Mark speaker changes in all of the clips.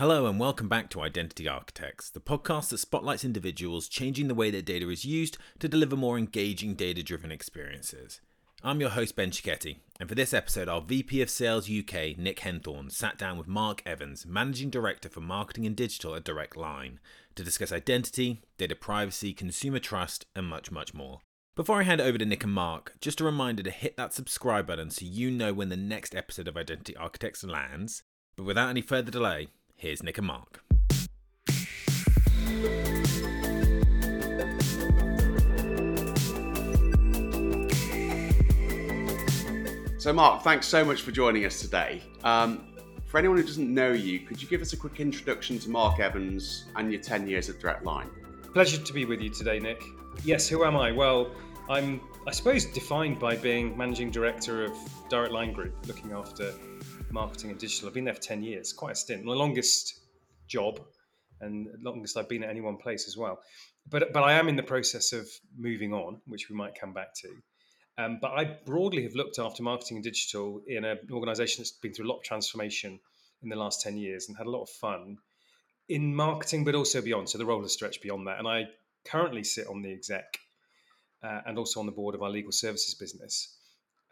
Speaker 1: Hello, and welcome back to Identity Architects, the podcast that spotlights individuals changing the way their data is used to deliver more engaging data driven experiences. I'm your host, Ben Cicchetti, and for this episode, our VP of Sales UK, Nick Henthorne, sat down with Mark Evans, Managing Director for Marketing and Digital at Direct Line, to discuss identity, data privacy, consumer trust, and much, much more. Before I hand over to Nick and Mark, just a reminder to hit that subscribe button so you know when the next episode of Identity Architects lands. But without any further delay, Here's Nick and Mark.
Speaker 2: So, Mark, thanks so much for joining us today. Um, for anyone who doesn't know you, could you give us a quick introduction to Mark Evans and your 10 years at Direct Line?
Speaker 3: Pleasure to be with you today, Nick. Yes, who am I? Well, I'm, I suppose, defined by being managing director of Direct Line Group, looking after marketing and digital. I've been there for 10 years, quite a stint. My longest job and longest I've been at any one place as well. But, but I am in the process of moving on, which we might come back to. Um, but I broadly have looked after marketing and digital in an organization that's been through a lot of transformation in the last 10 years and had a lot of fun in marketing, but also beyond. So the role has stretched beyond that. And I currently sit on the exec uh, and also on the board of our legal services business.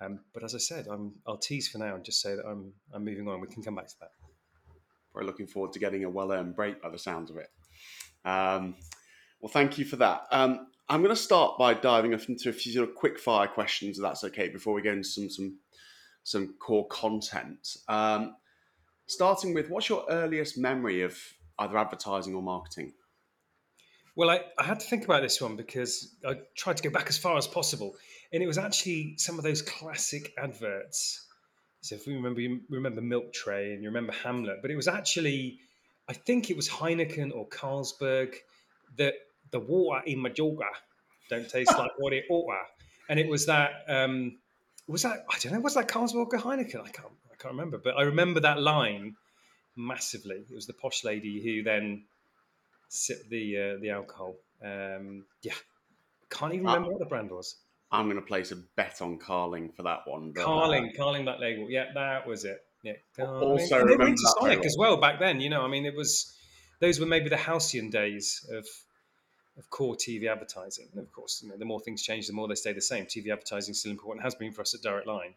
Speaker 3: Um, but as I said, I'm, I'll tease for now and just say that I'm, I'm moving on. We can come back to that.
Speaker 2: We're looking forward to getting a well earned break by the sounds of it. Um, well, thank you for that. Um, I'm going to start by diving into a few sort of quick fire questions, if that's okay, before we go into some some some core content. Um, starting with, what's your earliest memory of either advertising or marketing?
Speaker 3: Well, I, I had to think about this one because I tried to go back as far as possible and it was actually some of those classic adverts. So if we remember, you remember Milk Tray and you remember Hamlet, but it was actually, I think it was Heineken or Carlsberg that the water in Majorca don't taste like what it ought to. And it was that, um, was that, I don't know, was that Carlsberg or Heineken? I can't, I can't remember, but I remember that line massively. It was the posh lady who then sipped the, uh, the alcohol. Um, yeah. Can't even remember uh, what the brand was.
Speaker 2: I'm going to place a bet on Carling for that one.
Speaker 3: But, Carling, uh, Carling Black Label. Yeah, that was it. Yeah.
Speaker 2: Carling. Also, and remember
Speaker 3: Sonic as well back then. You know, I mean, it was those were maybe the halcyon days of of core TV advertising. And of course, you know, the more things change, the more they stay the same. TV advertising is still important, has been for us at Direct Line.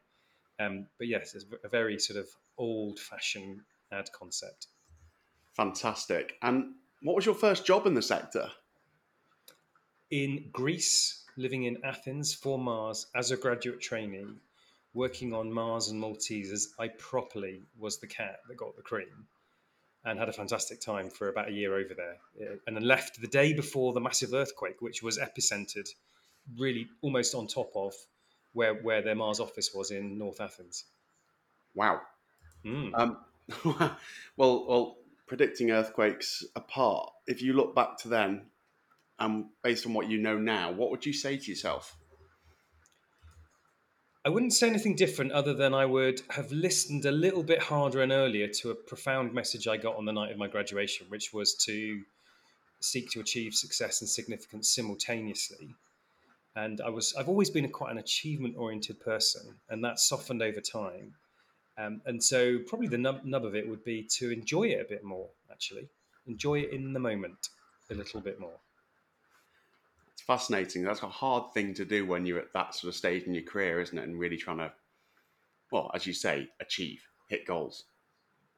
Speaker 3: Um, but yes, it's a very sort of old-fashioned ad concept.
Speaker 2: Fantastic. And what was your first job in the sector?
Speaker 3: In Greece living in Athens for Mars as a graduate trainee, working on Mars and Maltesers, I properly was the cat that got the cream and had a fantastic time for about a year over there. Uh, and then left the day before the massive earthquake, which was epicentered really almost on top of where, where their Mars office was in North Athens.
Speaker 2: Wow. Mm. Um, well, well, predicting earthquakes apart, if you look back to then, and based on what you know now, what would you say to yourself?
Speaker 3: I wouldn't say anything different other than I would have listened a little bit harder and earlier to a profound message I got on the night of my graduation, which was to seek to achieve success and significance simultaneously. And I was I've always been a, quite an achievement oriented person, and that softened over time. Um, and so probably the nub, nub of it would be to enjoy it a bit more, actually. Enjoy it in the moment a little bit more
Speaker 2: it's fascinating. That's a hard thing to do when you're at that sort of stage in your career, isn't it? And really trying to, well, as you say, achieve, hit goals.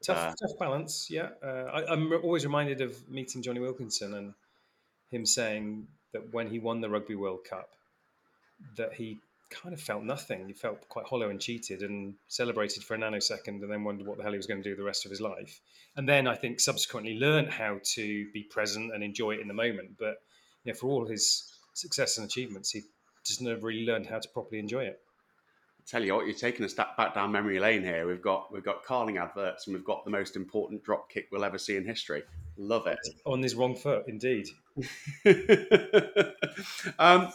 Speaker 3: Tough, uh, tough balance. Yeah, uh, I, am always reminded of meeting Jonny Wilkinson and him saying that when he won the Rugby World Cup, that he kind of felt nothing. He felt quite hollow and cheated, and celebrated for a nanosecond, and then wondered what the hell he was going to do the rest of his life. And then I think subsequently learned how to be present and enjoy it in the moment. But you know, for all his success and achievements, he just never really learned how to properly enjoy it.
Speaker 2: I tell you what, you're taking a step back down memory lane here. We've got we've got Carling adverts and we've got the most important drop kick we'll ever see in history. Love it.
Speaker 3: On his wrong foot, indeed.
Speaker 2: um,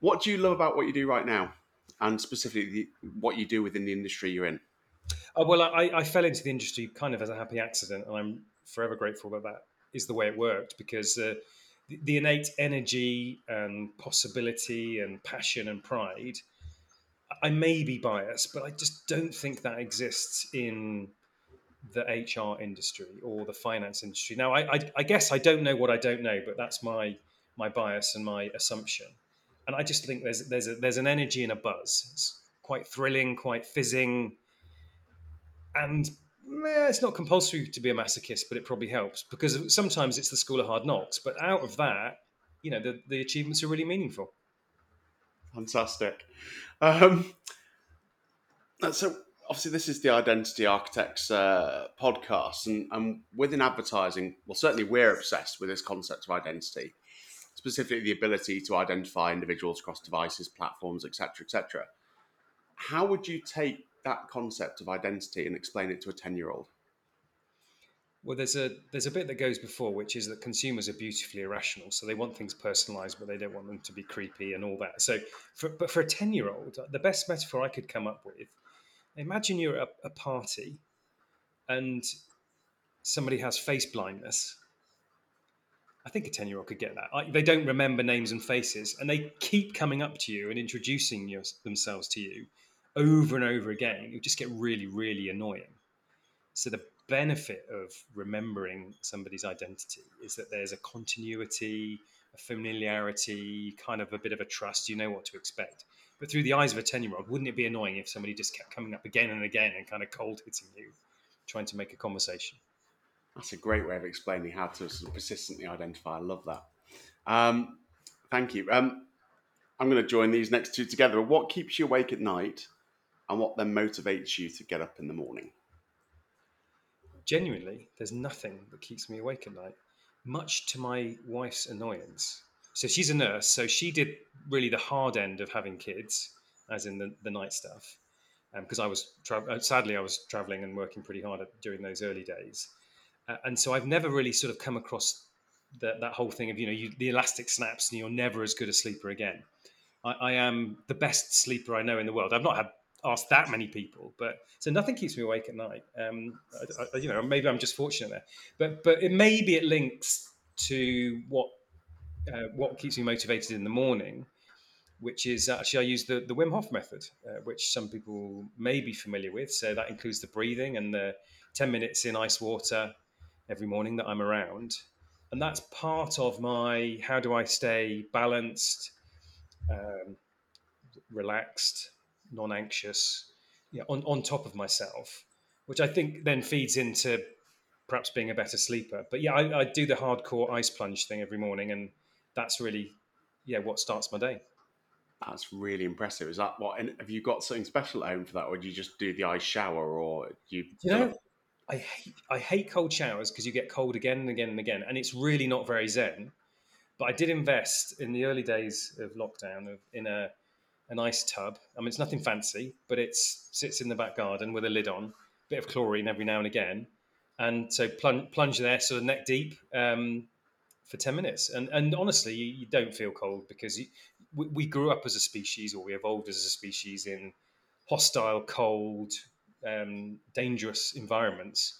Speaker 2: what do you love about what you do right now, and specifically what you do within the industry you're in?
Speaker 3: Uh, well, I, I fell into the industry kind of as a happy accident, and I'm forever grateful that that is the way it worked because. Uh, the, innate energy and possibility and passion and pride. I may be biased, but I just don't think that exists in the HR industry or the finance industry. Now, I, I, I, guess I don't know what I don't know, but that's my my bias and my assumption. And I just think there's there's a, there's an energy and a buzz. It's quite thrilling, quite fizzing, and eh, it's not compulsory to be a masochist, but it probably helps because sometimes it's the school of hard knocks. But out of that, you know, the, the achievements are really meaningful.
Speaker 2: Fantastic. Um, so obviously this is the Identity Architects uh, podcast, and, and within advertising, well, certainly we're obsessed with this concept of identity, specifically the ability to identify individuals across devices, platforms, etc., etc. How would you take that concept of identity and explain it to a ten-year-old?
Speaker 3: Well, there's a there's a bit that goes before, which is that consumers are beautifully irrational, so they want things personalised, but they don't want them to be creepy and all that. So, for, but for a ten-year-old, the best metaphor I could come up with imagine you're at a, party and somebody has face blindness. I think a 10 year old could get that. They don't remember names and faces, and they keep coming up to you and introducing your, themselves to you over and over again. You just get really, really annoying. So, the benefit of remembering somebody's identity is that there's a continuity, a familiarity, kind of a bit of a trust. You know what to expect. But through the eyes of a 10 year old, wouldn't it be annoying if somebody just kept coming up again and again and kind of cold hitting you, trying to make a conversation?
Speaker 2: That's a great way of explaining how to sort of persistently identify. I love that. Um, thank you. Um, I'm going to join these next two together. What keeps you awake at night and what then motivates you to get up in the morning?
Speaker 3: Genuinely, there's nothing that keeps me awake at night, much to my wife's annoyance so she's a nurse, so she did really the hard end of having kids, as in the, the night stuff. Because um, I was tra- uh, sadly I was traveling and working pretty hard at, during those early days, uh, and so I've never really sort of come across the, that whole thing of you know you, the elastic snaps and you're never as good a sleeper again. I, I am the best sleeper I know in the world. I've not had asked that many people, but so nothing keeps me awake at night. Um, I, I, you know, maybe I'm just fortunate there, but but it maybe it links to what uh, what keeps me motivated in the morning, which is actually I use the, the Wim Hof method, uh, which some people may be familiar with. So that includes the breathing and the 10 minutes in ice water every morning that I'm around. And that's part of my how do I stay balanced, um, relaxed, non anxious, you know, on, on top of myself, which I think then feeds into perhaps being a better sleeper. But yeah, I, I do the hardcore ice plunge thing every morning and that's really yeah what starts my day.
Speaker 2: That's really impressive. Is that what? And have you got something special at home for that, or do you just do the ice shower, or do you?
Speaker 3: You know, I hate I hate cold showers because you get cold again and again and again, and it's really not very zen. But I did invest in the early days of lockdown of, in a an ice tub. I mean, it's nothing fancy, but it sits in the back garden with a lid on, bit of chlorine every now and again, and so plunge, plunge there, sort of neck deep. Um, for 10 minutes. And, and honestly, you, you don't feel cold because you, we, we, grew up as a species or we evolved as a species in hostile, cold, um, dangerous environments.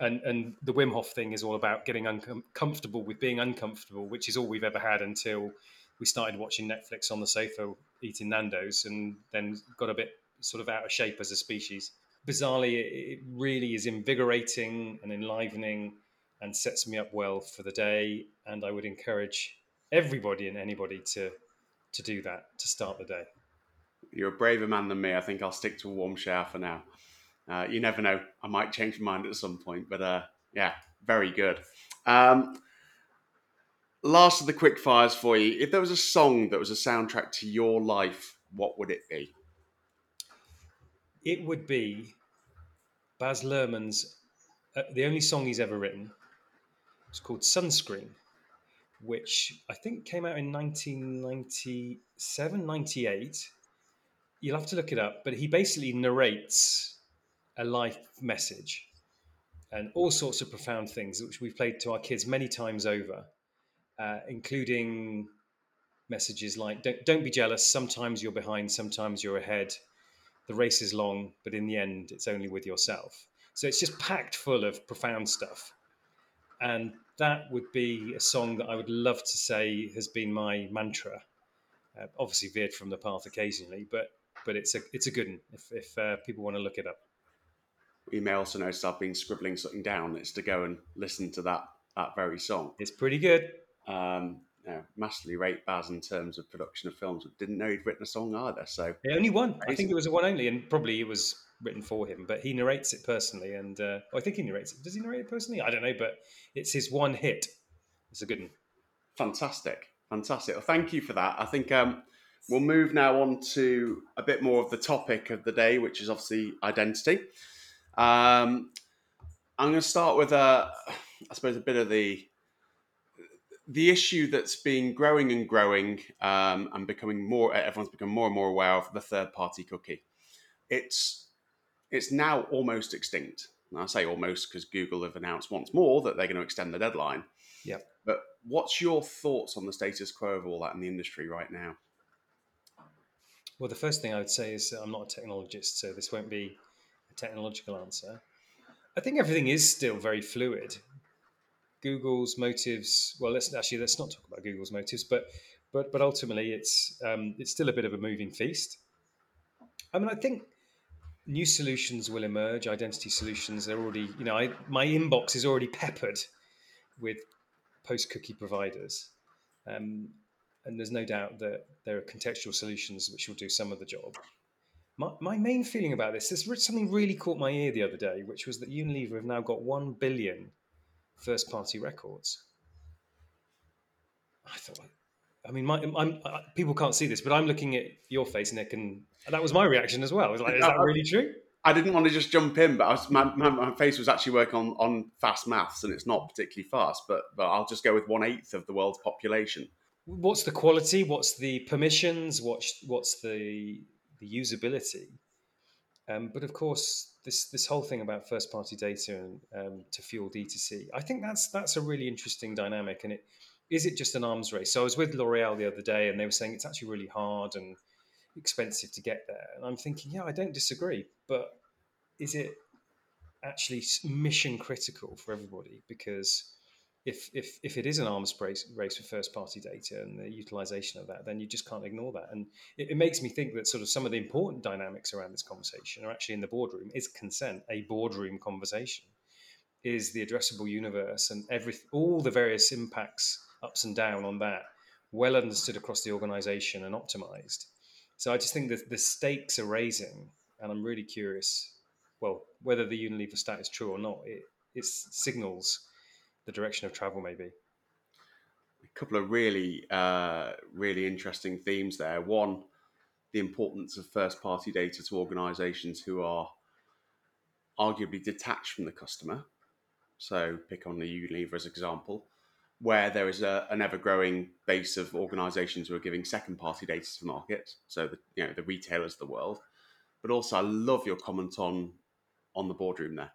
Speaker 3: And, and the Wim Hof thing is all about getting uncomfortable with being uncomfortable, which is all we've ever had until we started watching Netflix on the sofa eating Nando's and then got a bit sort of out of shape as a species. Bizarrely, it really is invigorating and enlivening and sets me up well for the day. And I would encourage everybody and anybody to to do that to start the day.
Speaker 2: You're a braver man than me. I think I'll stick to a warm shower for now. Uh, you never know. I might change my mind at some point, but uh, yeah, very good. Um, last of the quick fires for you. If there was a song that was a soundtrack to your life, what would it be?
Speaker 3: It would be Baz Luhrmann's, uh, the only song he's ever written, it's called Sunscreen, which I think came out in 1997, 98. You'll have to look it up, but he basically narrates a life message and all sorts of profound things, which we've played to our kids many times over, uh, including messages like don't, don't be jealous. Sometimes you're behind, sometimes you're ahead. The race is long, but in the end, it's only with yourself. So it's just packed full of profound stuff. And that would be a song that I would love to say has been my mantra. Uh, obviously veered from the path occasionally, but but it's a it's a good one if, if uh, people want to look it up.
Speaker 2: you may also notice I've been scribbling something down. It's to go and listen to that that very song.
Speaker 3: It's pretty good.
Speaker 2: Um, you know, massively rate Baz in terms of production of films. but Didn't know he'd written a song either. So
Speaker 3: yeah, only one. I think it was a one only, and probably it was written for him. But he narrates it personally, and uh, I think he narrates it. Does he narrate it personally? I don't know, but it's his one hit. It's a good one.
Speaker 2: Fantastic, fantastic. Well, thank you for that. I think um, we'll move now on to a bit more of the topic of the day, which is obviously identity. Um, I'm going to start with a, I suppose, a bit of the the issue that's been growing and growing um, and becoming more. Everyone's become more and more aware of the third party cookie. It's it's now almost extinct. And I say almost because Google have announced once more that they're going to extend the deadline.
Speaker 3: yeah
Speaker 2: But what's your thoughts on the status quo of all that in the industry right now?
Speaker 3: Well, the first thing I would say is I'm not a technologist, so this won't be a technological answer. I think everything is still very fluid. Google's motives. Well, let's actually let's not talk about Google's motives, but but but ultimately, it's um, it's still a bit of a moving feast. I mean, I think new solutions will emerge. Identity solutions. They're already, you know, I, my inbox is already peppered with post cookie providers. Um, and there's no doubt that there are contextual solutions which will do some of the job. My, my main feeling about this, is something really caught my ear the other day, which was that Unilever have now got 1 billion first party records. I thought, I mean, my, I'm, I, people can't see this, but I'm looking at your face, Nick, and that was my reaction as well. I was like, is that really true?
Speaker 2: I didn't want to just jump in, but was, my, my, my, face was actually working on, on fast maths, and it's not particularly fast. But but I'll just go with one eighth of the world's population.
Speaker 3: What's the quality? What's the permissions? What's what's the the usability? Um, but of course, this this whole thing about first party data and um, to fuel D2C, I think that's that's a really interesting dynamic. And it is it just an arms race? So I was with L'Oreal the other day, and they were saying it's actually really hard and expensive to get there. And I'm thinking, yeah, I don't disagree, but is it actually mission critical for everybody? Because if, if, if it is an arms race, race for first party data and the utilization of that, then you just can't ignore that. And it, it, makes me think that sort of some of the important dynamics around this conversation are actually in the boardroom. Is consent a boardroom conversation? Is the addressable universe and every all the various impacts ups and down on that well understood across the organization and optimized? So I just think that the stakes are raising, and I'm really curious. Well, whether the Unilever stat is true or not, it, it signals the direction of travel, maybe.
Speaker 2: A couple of really, uh, really interesting themes there. One, the importance of first party data to organizations who are arguably detached from the customer. So, pick on the Unilever as example where there is a, an ever growing base of organizations who are giving second party data to the market, so the, you know, the retailers of the world. But also, I love your comment on on the boardroom there,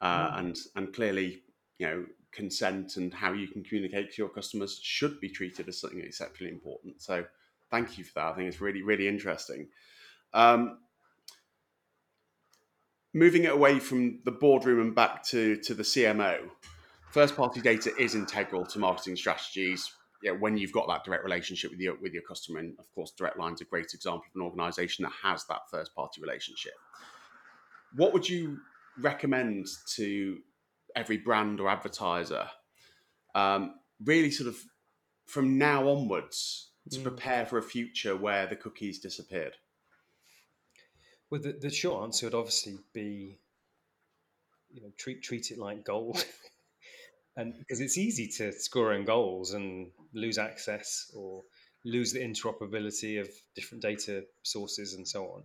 Speaker 2: uh, mm. and and clearly, you know, consent and how you can communicate to your customers should be treated as something exceptionally important. So, thank you for that. I think it's really really interesting. Um, moving it away from the boardroom and back to to the CMO first party data is integral to marketing strategies. Yeah, when you've got that direct relationship with your with your customer, and of course, Direct Line's a great example of an organization that has that first party relationship. What would you recommend to every brand or advertiser, um, really, sort of from now onwards, to mm. prepare for a future where the cookies disappeared?
Speaker 3: Well, the, the short answer would obviously be, you know, treat treat it like gold. and because it's easy to score own goals and lose access or lose the interoperability of different data sources and so on.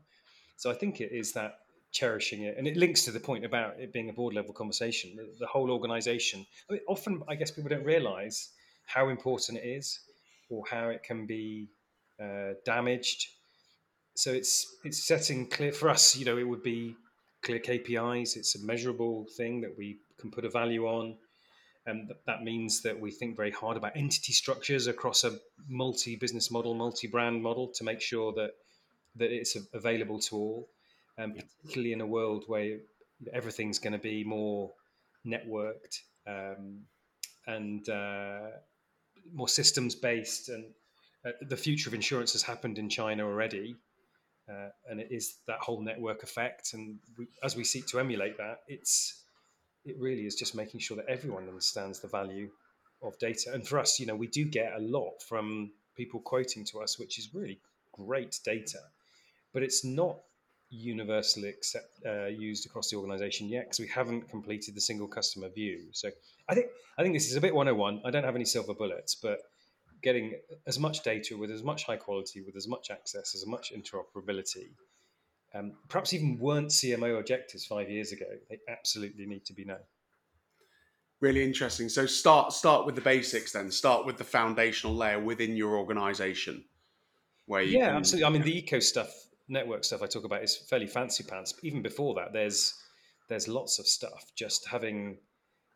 Speaker 3: So I think it is that cherishing it, and it links to the point about it being a board level conversation. The, the whole organization. I mean, often, I guess people don't realize how important it is, or how it can be uh, damaged. So it's it's setting clear for us. You know, it would be clear KPIs. It's a measurable thing that we can put a value on. And that means that we think very hard about entity structures across a multi business model, multi brand model to make sure that, that it's available to all. Um, particularly in a world where everything's going to be more networked um, and uh, more systems based. And uh, the future of insurance has happened in China already. uh, and it is that whole network effect. And we, as we seek to emulate that, it's it really is just making sure that everyone understands the value of data. And for us, you know, we do get a lot from people quoting to us, which is really great data, but it's not universally accept, uh, used across the organization yet because we haven't completed the single customer view. So I think I think this is a bit 101. I don't have any silver bullets, but getting as much data with as much high quality, with as much access, as much interoperability, um, perhaps even weren't CMO objectives five years ago. They absolutely need to be known.
Speaker 2: Really interesting. So start start with the basics then. Start with the foundational layer within your organization.
Speaker 3: Where you yeah, can, absolutely. I mean, the eco stuff, network stuff I talk about is fairly fancy pants. But even before that, there's there's lots of stuff. Just having,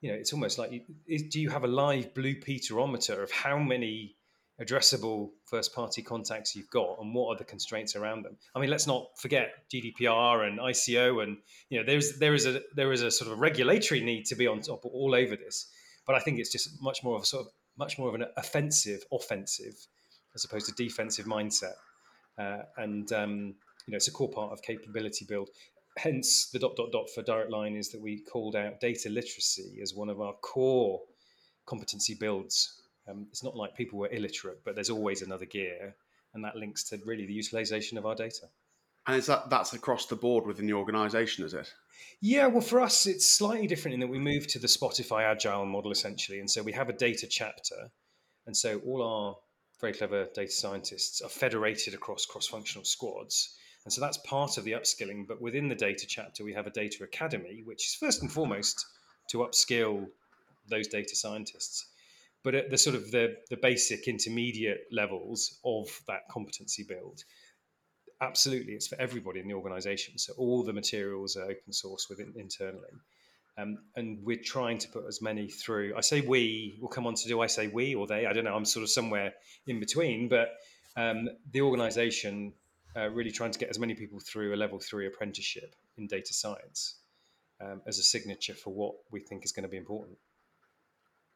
Speaker 3: you know, it's almost like, you, do you have a live blue peterometer of how many addressable first party contacts you've got and what are the constraints around them i mean let's not forget gdpr and ico and you know there's there is a there is a sort of a regulatory need to be on top all over this but i think it's just much more of a sort of much more of an offensive offensive as opposed to defensive mindset uh, and um, you know it's a core part of capability build hence the dot dot dot for direct line is that we called out data literacy as one of our core competency builds um, it's not like people were illiterate, but there's always another gear, and that links to really the utilization of our data.
Speaker 2: And is that that's across the board within the organization, is it?
Speaker 3: Yeah, well, for us, it's slightly different in that we move to the Spotify Agile model essentially, and so we have a data chapter, and so all our very clever data scientists are federated across cross-functional squads. And so that's part of the upskilling. But within the data chapter, we have a data academy, which is first and foremost to upskill those data scientists. But at the sort of the, the basic intermediate levels of that competency build absolutely it's for everybody in the organization. So all the materials are open source within internally. Um, and we're trying to put as many through. I say we will come on to do i say we or they i don't know i'm sort of somewhere in between but um, the organization uh, really trying to get as many people through a level three apprenticeship in data science um, as a signature for what we think is going to be important.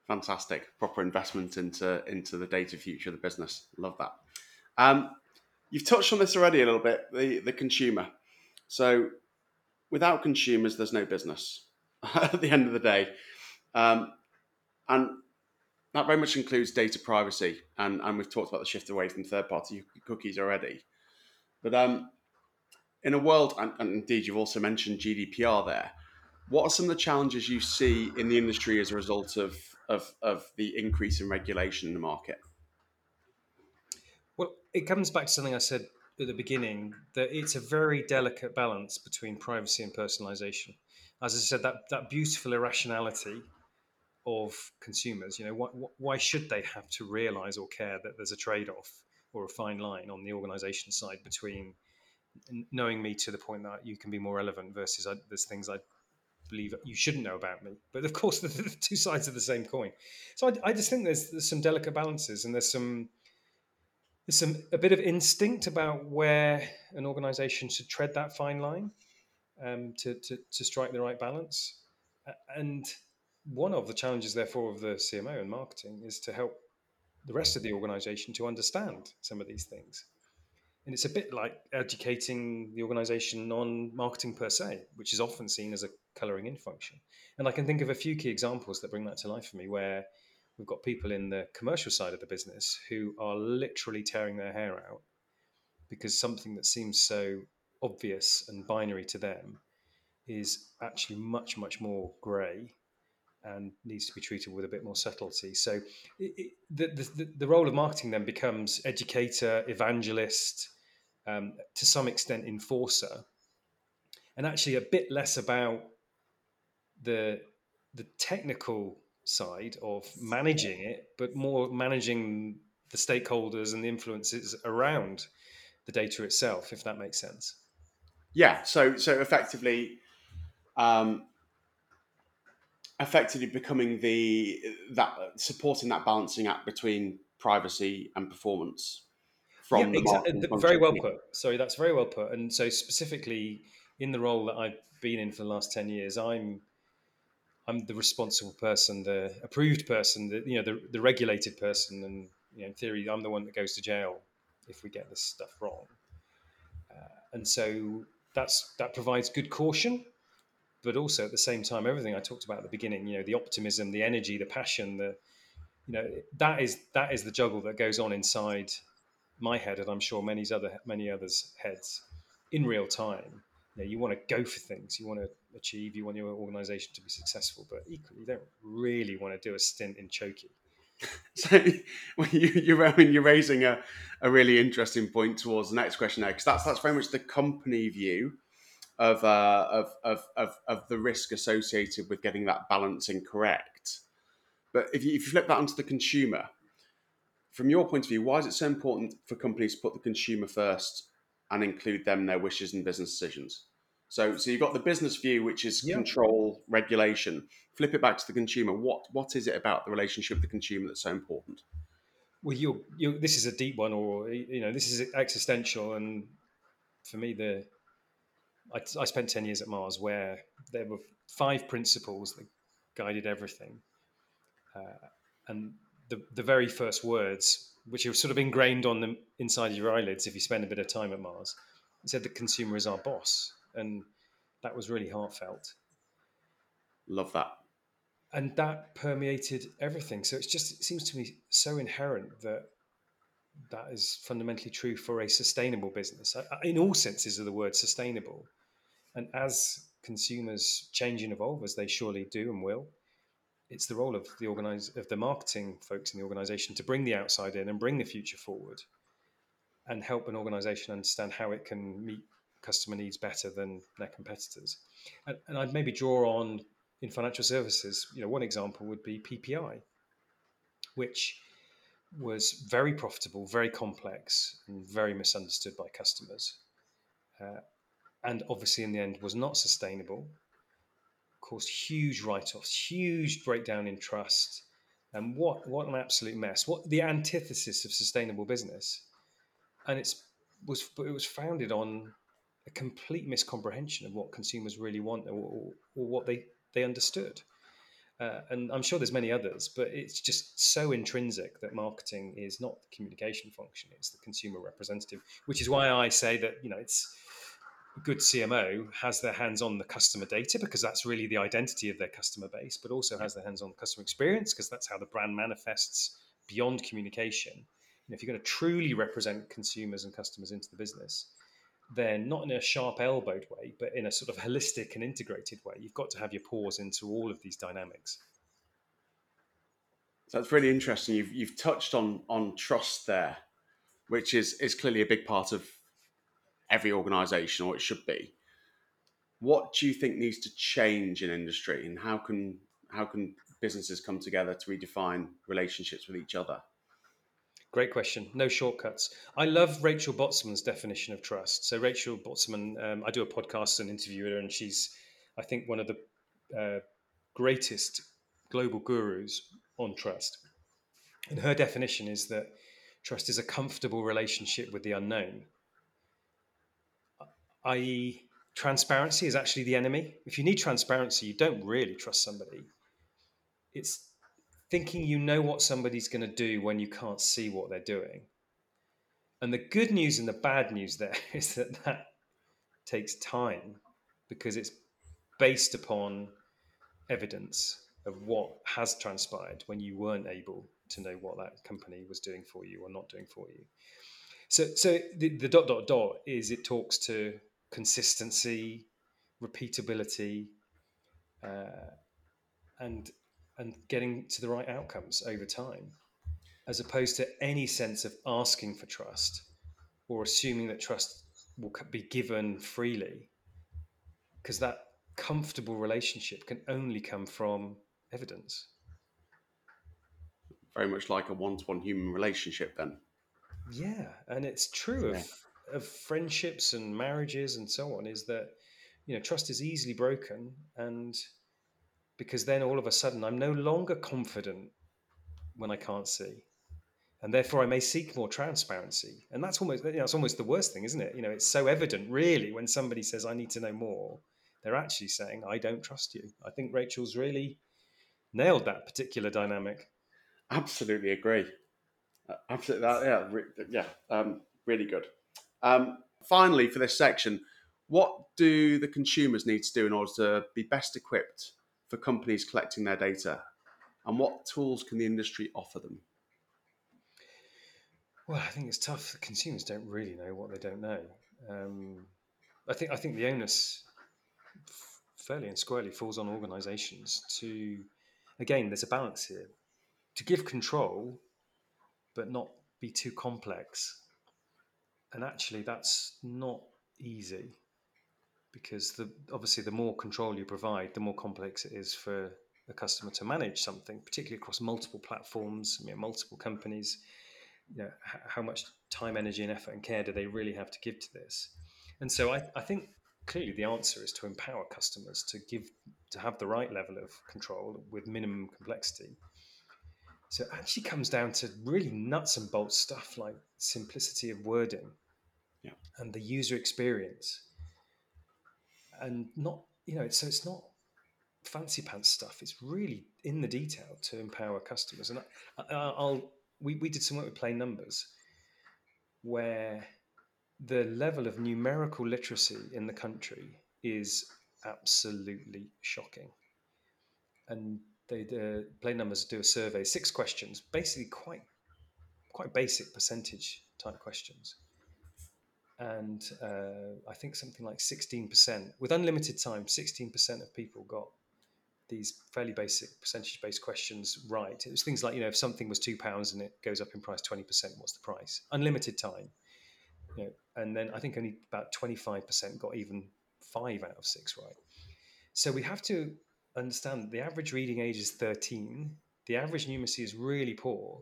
Speaker 2: Fantastic. Proper investment into into the data future of the business. Love that. Um, you've touched on this already a little bit the the consumer. So without consumers there's no business at the end of the day. Um, and that very much includes data privacy and, and we've talked about the shift away from third party cookies already but um, in a world and, and indeed you've also mentioned gdpr there what are some of the challenges you see in the industry as a result of of, of the increase in regulation in the market?
Speaker 3: Well, it comes back to something I said at the beginning that it's a very delicate balance between privacy and personalization. As I said, that, that beautiful irrationality of consumers, you know, why, why should they have to realize or care that there's a trade off or a fine line on the organization side between knowing me to the point that you can be more relevant versus I, there's things I believe you shouldn't know about me. But of course, they're the two sides of the same coin. So I, I just think there's, there's some delicate balances, and there's some there's some a bit of instinct about where an organisation should tread that fine line um, to, to to strike the right balance. And one of the challenges, therefore, of the CMO and marketing is to help the rest of the organisation to understand some of these things. And it's a bit like educating the organization on marketing per se, which is often seen as a coloring in function. And I can think of a few key examples that bring that to life for me where we've got people in the commercial side of the business who are literally tearing their hair out because something that seems so obvious and binary to them is actually much, much more grey and needs to be treated with a bit more subtlety. So it, it, the, the, the role of marketing then becomes educator, evangelist, um, to some extent enforcer, and actually a bit less about the the technical side of managing it, but more managing the stakeholders and the influences around the data itself, if that makes sense.
Speaker 2: Yeah. So so effectively, um, effectively becoming the that supporting that balancing act between privacy and performance
Speaker 3: from yeah, exactly. very well put. Sorry that's very well put. And so specifically in the role that i've been in for the last 10 years i'm i'm the responsible person the approved person the you know the, the regulated person and you know, in theory i'm the one that goes to jail if we get this stuff wrong. Uh, and so that's that provides good caution, but also at the same time, everything I talked about at the beginning, you know, the optimism, the energy, the passion, the you know, that is that is the juggle that goes on inside my head, and I'm sure many other many others' heads in real time. You, know, you want to go for things, you want to achieve, you want your organization to be successful, but equally, you don't really want to do a stint in choky.
Speaker 2: So well, you, mean, you're raising a, a really interesting point towards the next question there, because that's that's very much the company view of, uh, of, of, of, of the risk associated with getting that balancing correct. But if you, if you flip that onto the consumer, from your point of view, why is it so important for companies to put the consumer first and include them in their wishes and business decisions? So, so you've got the business view, which is yeah. control, regulation. Flip it back to the consumer. What what is it about the relationship with the consumer that's so important?
Speaker 3: Well, you you this is a deep one, or you know, this is existential. And for me, the I, I spent ten years at Mars, where there were five principles that guided everything, uh, and the the very first words, which are sort of ingrained on the inside of your eyelids if you spend a bit of time at Mars, said the consumer is our boss and that was really heartfelt.
Speaker 2: Love that.
Speaker 3: And that permeated everything. So it's just it seems to me so inherent that that is fundamentally true for a sustainable business in all senses of the word sustainable. And as consumers change and evolve, as they surely do and will, it's the role of the organize of the marketing folks in the organization to bring the outside in and bring the future forward and help an organization understand how it can meet customer needs better than their competitors. And, and I'd maybe draw on in financial services, you know, one example would be PPI, which was very profitable, very complex, and very misunderstood by customers. Uh, and obviously, in the end, was not sustainable, caused huge write offs, huge breakdown in trust. And what, what an absolute mess. What the antithesis of sustainable business. And it's was it was founded on a complete miscomprehension of what consumers really want or, or, or what they, they understood. Uh, and I'm sure there's many others, but it's just so intrinsic that marketing is not the communication function; it's the consumer representative. Which is why I say that you know it's good CMO has their hands on the customer data because that's really the identity of their customer base, but also has their hands on the customer experience because that's how the brand manifests beyond communication. And if you're going to truly represent consumers and customers into the business, then not in a sharp elbowed way, but in a sort of holistic and integrated way. You've got to have your paws into all of these dynamics.
Speaker 2: So that's really interesting. You've you've touched on on trust there, which is is clearly a big part of every organisation, or it should be. What do you think needs to change in industry, and how can how can businesses come together to redefine relationships with each other?
Speaker 3: Great question. No shortcuts. I love Rachel Botsman's definition of trust. So Rachel Botsman, um, I do a podcast and interview her, and she's, I think, one of the uh, greatest global gurus on trust. And her definition is that trust is a comfortable relationship with the unknown, i.e., transparency is actually the enemy. If you need transparency, you don't really trust somebody. It's thinking you know what somebody's going to do when you can't see what they're doing. And the good news and the bad news there is that that takes time because it's based upon evidence of what has transpired when you weren't able to know what that company was doing for you or not doing for you. So, so the, the dot dot dot is it talks to consistency, repeatability, uh, and and getting to the right outcomes over time, as opposed to any sense of asking for trust or assuming that trust will be given freely, because that comfortable relationship can only come from evidence.
Speaker 2: Very much like a one to one human relationship, then.
Speaker 3: Yeah, and it's true yeah. of, of friendships and marriages and so on, is that you know trust is easily broken and because then all of a sudden I'm no longer confident when I can't see. And therefore, I may seek more transparency, and that's almost you know, it's almost the worst thing, isn't it? You know, it's so evident, really, when somebody says, "I need to know more," they're actually saying, "I don't trust you." I think Rachel's really nailed that particular dynamic.
Speaker 2: Absolutely agree. Absolutely, yeah, yeah, um, really good. Um, Finally, for this section, what do the consumers need to do in order to be best equipped for companies collecting their data? And what tools can the industry offer them?
Speaker 3: Well, I think it's tough. The consumers don't really know what they don't know. Um, I think I think the onus fairly and squarely falls on organisations to, again, there's a balance here, to give control, but not be too complex. And actually, that's not easy because the obviously the more control you provide, the more complex it is for a customer to manage something, particularly across multiple platforms, you know, multiple companies you know, how much time, energy, and effort and care do they really have to give to this? And so I, I think clearly the answer is to empower customers to give to have the right level of control with minimum complexity. So it actually comes down to really nuts and bolts stuff like simplicity of wording
Speaker 2: yeah.
Speaker 3: and the user experience. And not, you know, so it's not fancy pants stuff. It's really in the detail to empower customers. And I, will we, we did some work with plain numbers where the level of numerical literacy in the country is absolutely shocking. And they the plain numbers do a survey, six questions, basically quite quite basic percentage type questions. And uh, I think something like 16%, with unlimited time, 16% of people got these fairly basic percentage based questions right. It was things like, you know, if something was two pounds and it goes up in price 20%, what's the price? Unlimited time. You know, and then I think only about 25% got even five out of six right. So we have to understand that the average reading age is 13. The average numeracy is really poor.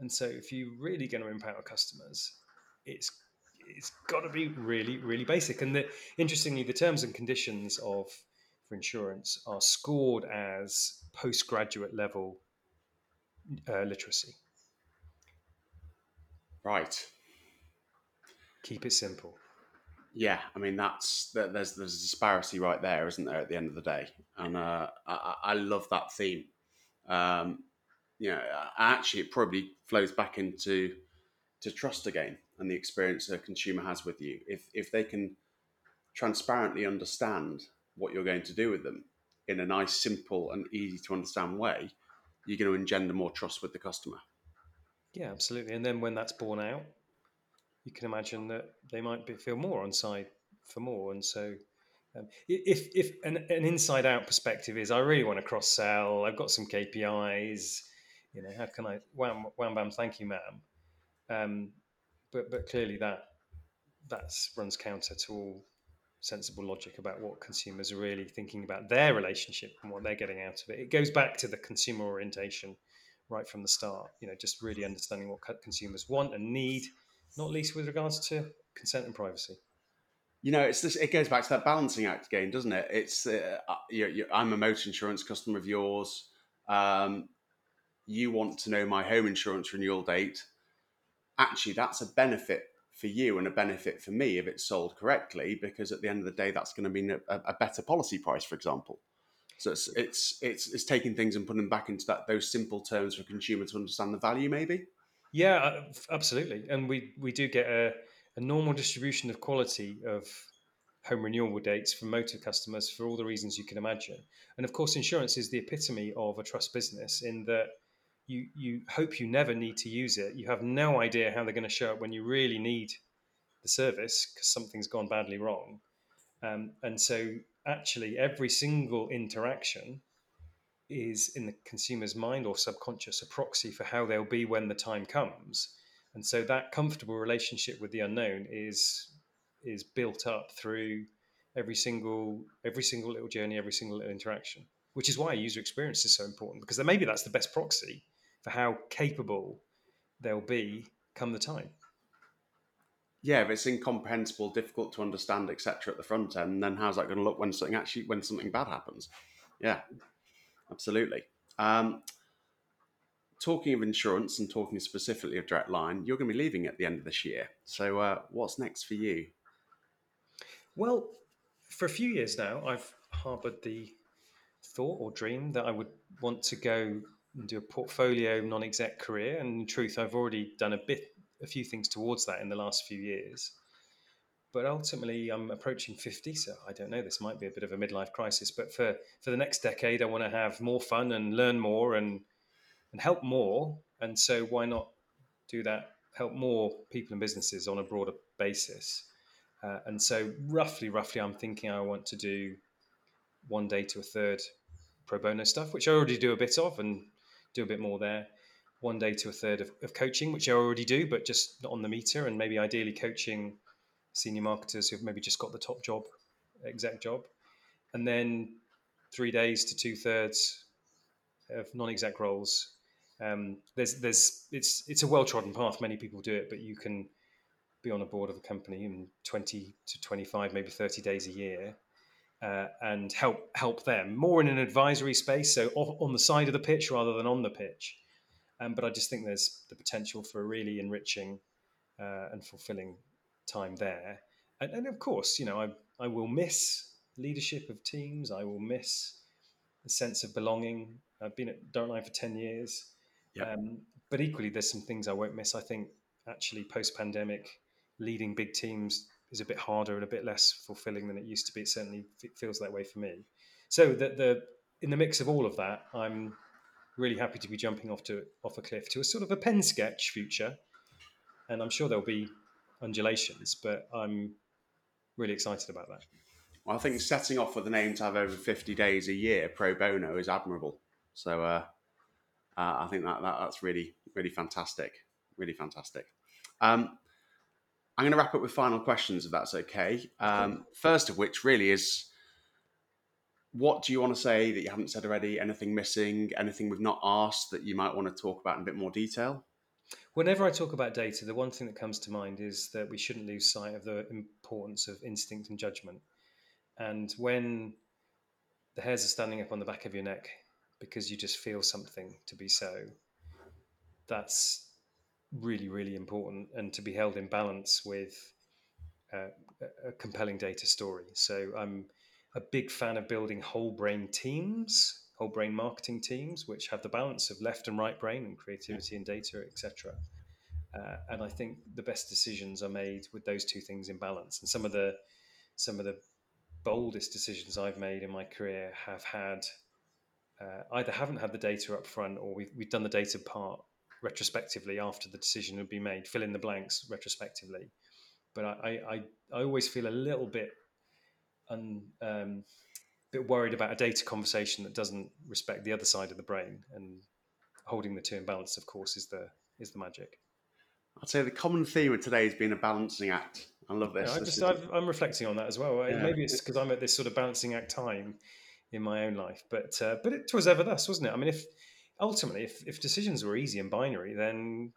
Speaker 3: And so if you're really going to empower customers, it's it's got to be really, really basic. And the, interestingly, the terms and conditions of for insurance are scored as postgraduate level uh, literacy.
Speaker 2: Right.
Speaker 3: Keep it simple.
Speaker 2: Yeah, I mean that's there's there's a disparity right there, isn't there? At the end of the day, and uh, I, I love that theme. Um, you know, actually, it probably flows back into to trust again and the experience a consumer has with you. If if they can transparently understand what you're going to do with them in a nice, simple, and easy to understand way, you're going to engender more trust with the customer.
Speaker 3: Yeah, absolutely. And then when that's borne out, you can imagine that they might be, feel more on side for more. And so, um, if if an, an inside out perspective is, I really want to cross sell. I've got some KPIs. You know, how can I? Wham, wham, bam. Thank you, ma'am. Um, but but clearly that that runs counter to all sensible logic about what consumers are really thinking about their relationship and what they're getting out of it. It goes back to the consumer orientation right from the start. You know, just really understanding what consumers want and need, not least with regards to consent and privacy.
Speaker 2: You know, it's this. It goes back to that balancing act again, doesn't it? It's uh, uh you're, you're, I'm a motor insurance customer of yours. Um, you want to know my home insurance renewal date. Actually, that's a benefit for you and a benefit for me if it's sold correctly, because at the end of the day, that's going to mean a, a better policy price, for example. So it's, it's it's it's taking things and putting them back into that those simple terms for consumer to understand the value, maybe.
Speaker 3: Yeah, uh, absolutely, and we we do get a, a normal distribution of quality of home renewal dates for motor customers for all the reasons you can imagine. And of course, insurance is the epitome of a trust business in that you you hope you never need to use it. You have no idea how they're going to show up when you really need the service because something's gone badly wrong. Um, and so, actually, every single interaction is in the consumer's mind or subconscious a proxy for how they'll be when the time comes. And so, that comfortable relationship with the unknown is is built up through every single every single little journey, every single little interaction. Which is why user experience is so important because maybe that's the best proxy for how capable they'll be come the time.
Speaker 2: Yeah, if it's incomprehensible, difficult to understand, etc., at the front end, then how's that going to look when something actually when something bad happens? Yeah, absolutely. Um, talking of insurance and talking specifically of Direct Line, you're going to be leaving at the end of this year. So, uh, what's next for you?
Speaker 3: Well, for a few years now, I've harboured the thought or dream that I would want to go and do a portfolio non-exec career. And in truth, I've already done a bit, a few things towards that in the last few years. But ultimately I'm approaching 50, so I don't know. This might be a bit of a midlife crisis, but for for the next decade, I want to have more fun and learn more and and help more. And so why not do that? Help more people and businesses on a broader basis. Uh, and so roughly, roughly, I'm thinking I want to do one day to a third pro bono stuff, which I already do a bit of, and do a bit more there. One day to a third of, of coaching, which I already do, but just not on the meter, and maybe ideally coaching senior marketers who've maybe just got the top job, exec job, and then three days to two thirds of non-exec roles. Um, there's there's it's it's a well trodden path. Many people do it, but you can be on a board of a company in 20 to 25, maybe 30 days a year, uh, and help help them more in an advisory space, so on the side of the pitch rather than on the pitch. Um, but I just think there's the potential for a really enriching uh, and fulfilling time there. And, and of course, you know, I, I will miss leadership of teams. I will miss the sense of belonging. I've been at Direct Line for 10 years. Yep. Um, but equally, there's some things I won't miss. I think actually post pandemic, leading big teams is a bit harder and a bit less fulfilling than it used to be. It certainly feels that way for me. So the, the in the mix of all of that, I'm really happy to be jumping off to off a cliff to a sort of a pen sketch future, and I'm sure there'll be undulations, but I'm really excited about that.
Speaker 2: Well, I think setting off with an aim to have over 50 days a year pro bono is admirable. So uh, uh, I think that, that, that's really, really fantastic. Really fantastic. Um, I'm going to wrap up with final questions, if that's okay. Um, first of which really is what do you want to say that you haven't said already? Anything missing? Anything we've not asked that you might want to talk about in a bit more detail?
Speaker 3: Whenever I talk about data, the one thing that comes to mind is that we shouldn't lose sight of the importance of instinct and judgment. And when the hairs are standing up on the back of your neck because you just feel something to be so, that's really, really important and to be held in balance with uh, a compelling data story. So I'm a big fan of building whole brain teams whole brain marketing teams, which have the balance of left and right brain and creativity and data, etc. Uh, and I think the best decisions are made with those two things in balance. And some of the some of the boldest decisions I've made in my career have had uh, either haven't had the data up front or we've, we've done the data part retrospectively after the decision had been made, fill in the blanks retrospectively. But I, I, I always feel a little bit un, um, bit worried about a data conversation that doesn't respect the other side of the brain and holding the two in balance of course is the is the magic.
Speaker 2: I'd say the common theme of today has been a balancing act. I love this,
Speaker 3: yeah, I
Speaker 2: this
Speaker 3: just, i am reflecting on that as well. Yeah. maybe it's because i'm at this sort of balancing act time in my own life but uh, but it was ever thus wasn't it? I mean if ultimately if, if decisions were easy and binary then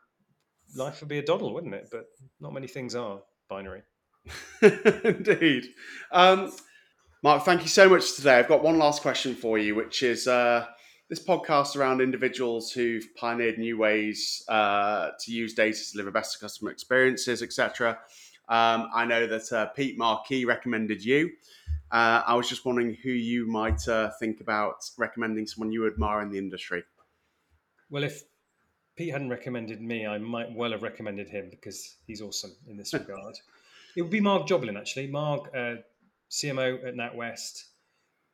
Speaker 3: life would be a doddle wouldn't it? But not many things are binary.
Speaker 2: Indeed. Um, Mark, thank you so much today. I've got one last question for you, which is uh, this podcast around individuals who've pioneered new ways uh, to use data to deliver better customer experiences, etc. Um, I know that uh, Pete Markey recommended you. Uh, I was just wondering who you might uh, think about recommending someone you admire in the industry.
Speaker 3: Well, if Pete hadn't recommended me, I might well have recommended him because he's awesome in this regard. it would be Mark Joblin, actually. Mark uh, CMO at NatWest.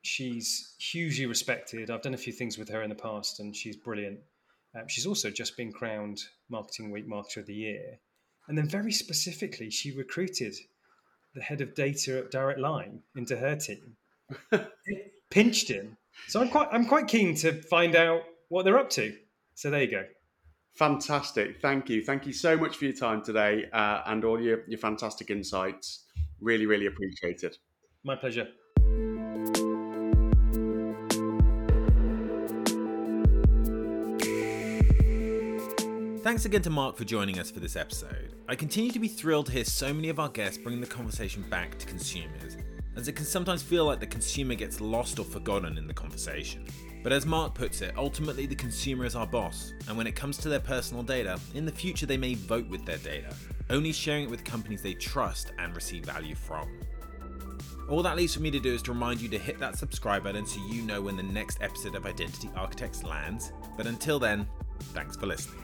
Speaker 3: She's hugely respected. I've done a few things with her in the past, and she's brilliant. Um, she's also just been crowned Marketing Week Marketer of the Year. And then, very specifically, she recruited the head of data at Direct Line into her team, pinched him. So I'm quite, I'm quite keen to find out what they're up to. So there you go.
Speaker 2: Fantastic. Thank you. Thank you so much for your time today uh, and all your, your fantastic insights. Really, really appreciate it.
Speaker 3: My pleasure.
Speaker 1: Thanks again to Mark for joining us for this episode. I continue to be thrilled to hear so many of our guests bring the conversation back to consumers, as it can sometimes feel like the consumer gets lost or forgotten in the conversation. But as Mark puts it, ultimately the consumer is our boss, and when it comes to their personal data, in the future they may vote with their data, only sharing it with companies they trust and receive value from. All that leaves for me to do is to remind you to hit that subscribe button so you know when the next episode of Identity Architects lands. But until then, thanks for listening.